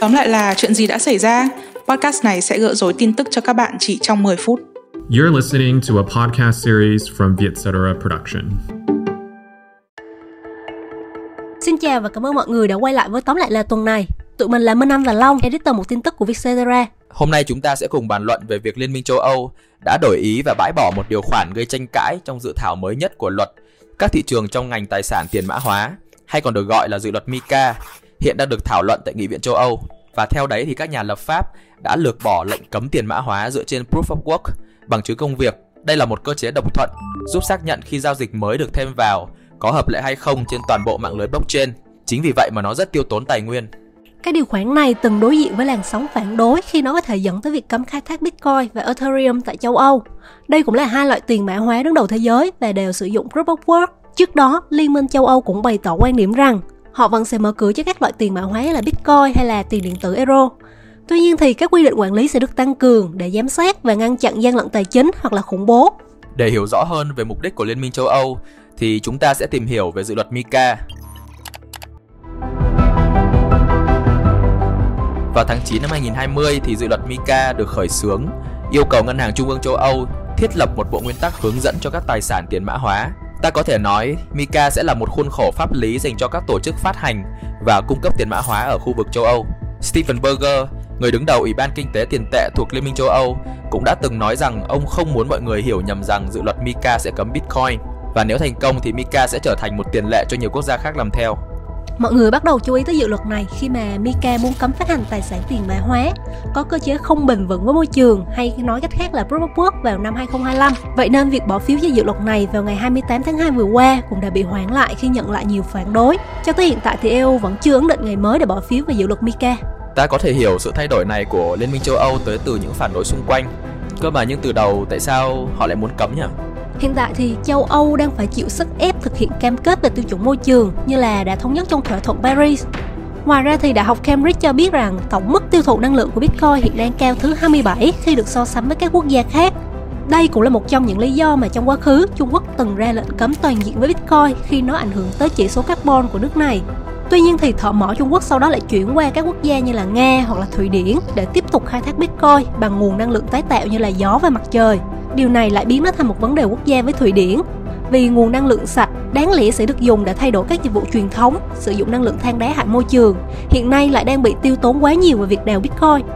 Tóm lại là chuyện gì đã xảy ra? Podcast này sẽ gỡ rối tin tức cho các bạn chỉ trong 10 phút. You're listening to a podcast series from Vietcetera Production. Xin chào và cảm ơn mọi người đã quay lại với tóm lại là tuần này. Tụi mình là Minh Anh và Long, editor một tin tức của Vietcetera. Hôm nay chúng ta sẽ cùng bàn luận về việc Liên minh châu Âu đã đổi ý và bãi bỏ một điều khoản gây tranh cãi trong dự thảo mới nhất của luật các thị trường trong ngành tài sản tiền mã hóa, hay còn được gọi là dự luật MiCA, hiện đang được thảo luận tại Nghị viện châu Âu. Và theo đấy thì các nhà lập pháp đã lược bỏ lệnh cấm tiền mã hóa dựa trên Proof of Work, bằng chứng công việc. Đây là một cơ chế đồng thuận giúp xác nhận khi giao dịch mới được thêm vào có hợp lệ hay không trên toàn bộ mạng lưới blockchain. Chính vì vậy mà nó rất tiêu tốn tài nguyên. Các điều khoản này từng đối diện với làn sóng phản đối khi nó có thể dẫn tới việc cấm khai thác Bitcoin và Ethereum tại châu Âu. Đây cũng là hai loại tiền mã hóa đứng đầu thế giới và đều sử dụng Proof of Work. Trước đó, Liên minh châu Âu cũng bày tỏ quan điểm rằng họ vẫn sẽ mở cửa cho các loại tiền mã hóa là Bitcoin hay là tiền điện tử Euro. Tuy nhiên thì các quy định quản lý sẽ được tăng cường để giám sát và ngăn chặn gian lận tài chính hoặc là khủng bố. Để hiểu rõ hơn về mục đích của Liên minh châu Âu thì chúng ta sẽ tìm hiểu về dự luật MiCA. Vào tháng 9 năm 2020 thì dự luật MiCA được khởi xướng, yêu cầu Ngân hàng Trung ương châu Âu thiết lập một bộ nguyên tắc hướng dẫn cho các tài sản tiền mã hóa. Ta có thể nói MiCA sẽ là một khuôn khổ pháp lý dành cho các tổ chức phát hành và cung cấp tiền mã hóa ở khu vực châu Âu. Stephen Berger, người đứng đầu Ủy ban Kinh tế Tiền tệ thuộc Liên minh châu Âu, cũng đã từng nói rằng ông không muốn mọi người hiểu nhầm rằng dự luật MiCA sẽ cấm Bitcoin và nếu thành công thì MiCA sẽ trở thành một tiền lệ cho nhiều quốc gia khác làm theo. Mọi người bắt đầu chú ý tới dự luật này khi mà Mika muốn cấm phát hành tài sản tiền mã hóa, có cơ chế không bền vững với môi trường hay nói cách khác là Proof of Work vào năm 2025. Vậy nên việc bỏ phiếu cho dự luật này vào ngày 28 tháng 2 vừa qua cũng đã bị hoãn lại khi nhận lại nhiều phản đối. Cho tới hiện tại thì EU vẫn chưa ấn định ngày mới để bỏ phiếu về dự luật Mika. Ta có thể hiểu sự thay đổi này của Liên minh châu Âu tới từ những phản đối xung quanh. Cơ mà nhưng từ đầu tại sao họ lại muốn cấm nhỉ? Hiện tại thì châu Âu đang phải chịu sức ép thực hiện cam kết về tiêu chuẩn môi trường như là đã thống nhất trong thỏa thuận Paris. Ngoài ra thì Đại học Cambridge cho biết rằng tổng mức tiêu thụ năng lượng của Bitcoin hiện đang cao thứ 27 khi được so sánh với các quốc gia khác. Đây cũng là một trong những lý do mà trong quá khứ, Trung Quốc từng ra lệnh cấm toàn diện với Bitcoin khi nó ảnh hưởng tới chỉ số carbon của nước này. Tuy nhiên thì thợ mỏ Trung Quốc sau đó lại chuyển qua các quốc gia như là Nga hoặc là Thụy Điển để tiếp tục khai thác Bitcoin bằng nguồn năng lượng tái tạo như là gió và mặt trời. Điều này lại biến nó thành một vấn đề quốc gia với Thụy Điển vì nguồn năng lượng sạch, đáng lẽ sẽ được dùng để thay đổi các dịch vụ truyền thống, sử dụng năng lượng than đá hại môi trường hiện nay lại đang bị tiêu tốn quá nhiều vào việc đào Bitcoin.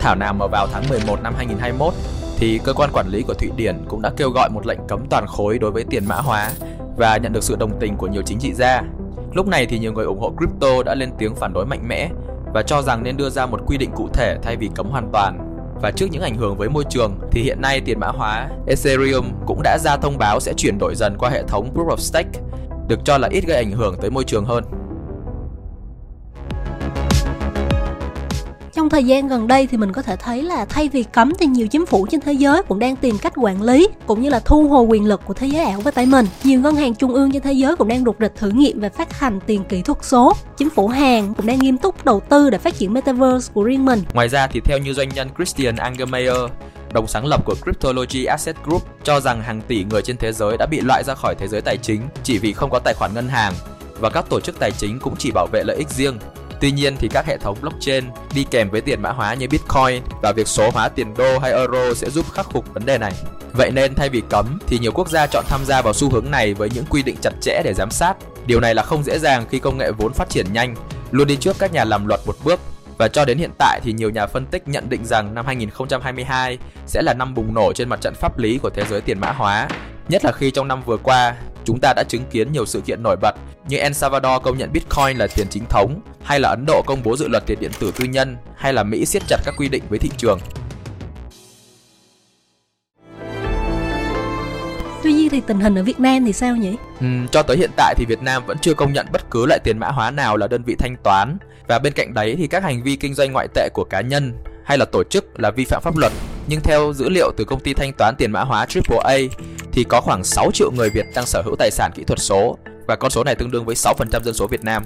Thảo nào mà vào tháng 11 năm 2021 thì cơ quan quản lý của Thụy Điển cũng đã kêu gọi một lệnh cấm toàn khối đối với tiền mã hóa và nhận được sự đồng tình của nhiều chính trị gia. Lúc này thì nhiều người ủng hộ crypto đã lên tiếng phản đối mạnh mẽ và cho rằng nên đưa ra một quy định cụ thể thay vì cấm hoàn toàn và trước những ảnh hưởng với môi trường thì hiện nay tiền mã hóa Ethereum cũng đã ra thông báo sẽ chuyển đổi dần qua hệ thống Proof of Stake, được cho là ít gây ảnh hưởng tới môi trường hơn. Thời gian gần đây thì mình có thể thấy là thay vì cấm thì nhiều chính phủ trên thế giới cũng đang tìm cách quản lý, cũng như là thu hồi quyền lực của thế giới ảo với tay mình. Nhiều ngân hàng trung ương trên thế giới cũng đang rục rịch thử nghiệm và phát hành tiền kỹ thuật số. Chính phủ Hàn cũng đang nghiêm túc đầu tư để phát triển metaverse của riêng mình. Ngoài ra thì theo như doanh nhân Christian Angermeyer đồng sáng lập của Cryptology Asset Group, cho rằng hàng tỷ người trên thế giới đã bị loại ra khỏi thế giới tài chính chỉ vì không có tài khoản ngân hàng, và các tổ chức tài chính cũng chỉ bảo vệ lợi ích riêng Tuy nhiên thì các hệ thống blockchain đi kèm với tiền mã hóa như Bitcoin và việc số hóa tiền đô hay euro sẽ giúp khắc phục vấn đề này. Vậy nên thay vì cấm thì nhiều quốc gia chọn tham gia vào xu hướng này với những quy định chặt chẽ để giám sát. Điều này là không dễ dàng khi công nghệ vốn phát triển nhanh, luôn đi trước các nhà làm luật một bước và cho đến hiện tại thì nhiều nhà phân tích nhận định rằng năm 2022 sẽ là năm bùng nổ trên mặt trận pháp lý của thế giới tiền mã hóa, nhất là khi trong năm vừa qua chúng ta đã chứng kiến nhiều sự kiện nổi bật như El Salvador công nhận Bitcoin là tiền chính thống, hay là Ấn Độ công bố dự luật tiền điện tử tư nhân, hay là Mỹ siết chặt các quy định với thị trường. Tuy nhiên thì tình hình ở Việt Nam thì sao nhỉ? Ừ, cho tới hiện tại thì Việt Nam vẫn chưa công nhận bất cứ loại tiền mã hóa nào là đơn vị thanh toán và bên cạnh đấy thì các hành vi kinh doanh ngoại tệ của cá nhân hay là tổ chức là vi phạm pháp luật. Nhưng theo dữ liệu từ công ty thanh toán tiền mã hóa AAA thì có khoảng 6 triệu người Việt đang sở hữu tài sản kỹ thuật số và con số này tương đương với 6% dân số Việt Nam.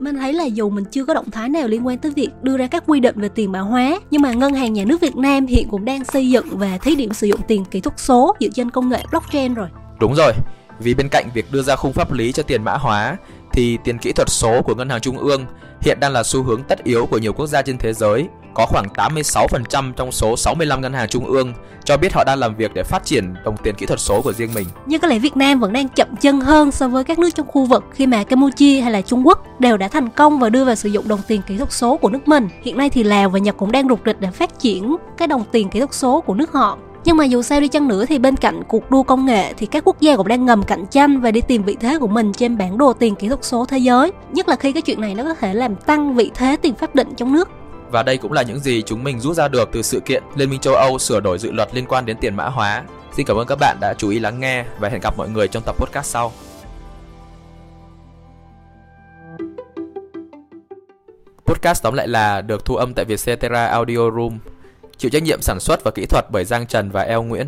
Mình thấy là dù mình chưa có động thái nào liên quan tới việc đưa ra các quy định về tiền mã hóa, nhưng mà Ngân hàng Nhà nước Việt Nam hiện cũng đang xây dựng và thí điểm sử dụng tiền kỹ thuật số dựa trên công nghệ blockchain rồi. Đúng rồi, vì bên cạnh việc đưa ra khung pháp lý cho tiền mã hóa thì tiền kỹ thuật số của ngân hàng trung ương hiện đang là xu hướng tất yếu của nhiều quốc gia trên thế giới. Có khoảng 86% trong số 65 ngân hàng trung ương cho biết họ đang làm việc để phát triển đồng tiền kỹ thuật số của riêng mình. Nhưng có lẽ Việt Nam vẫn đang chậm chân hơn so với các nước trong khu vực khi mà Campuchia hay là Trung Quốc đều đã thành công và đưa vào sử dụng đồng tiền kỹ thuật số của nước mình. Hiện nay thì Lào và Nhật cũng đang rục rịch để phát triển cái đồng tiền kỹ thuật số của nước họ. Nhưng mà dù sao đi chăng nữa thì bên cạnh cuộc đua công nghệ thì các quốc gia cũng đang ngầm cạnh tranh và đi tìm vị thế của mình trên bản đồ tiền kỹ thuật số thế giới. Nhất là khi cái chuyện này nó có thể làm tăng vị thế tiền pháp định trong nước. Và đây cũng là những gì chúng mình rút ra được từ sự kiện Liên minh châu Âu sửa đổi dự luật liên quan đến tiền mã hóa. Xin cảm ơn các bạn đã chú ý lắng nghe và hẹn gặp mọi người trong tập podcast sau. Podcast tóm lại là được thu âm tại Vietcetera Audio Room, chịu trách nhiệm sản xuất và kỹ thuật bởi Giang Trần và Eo Nguyễn.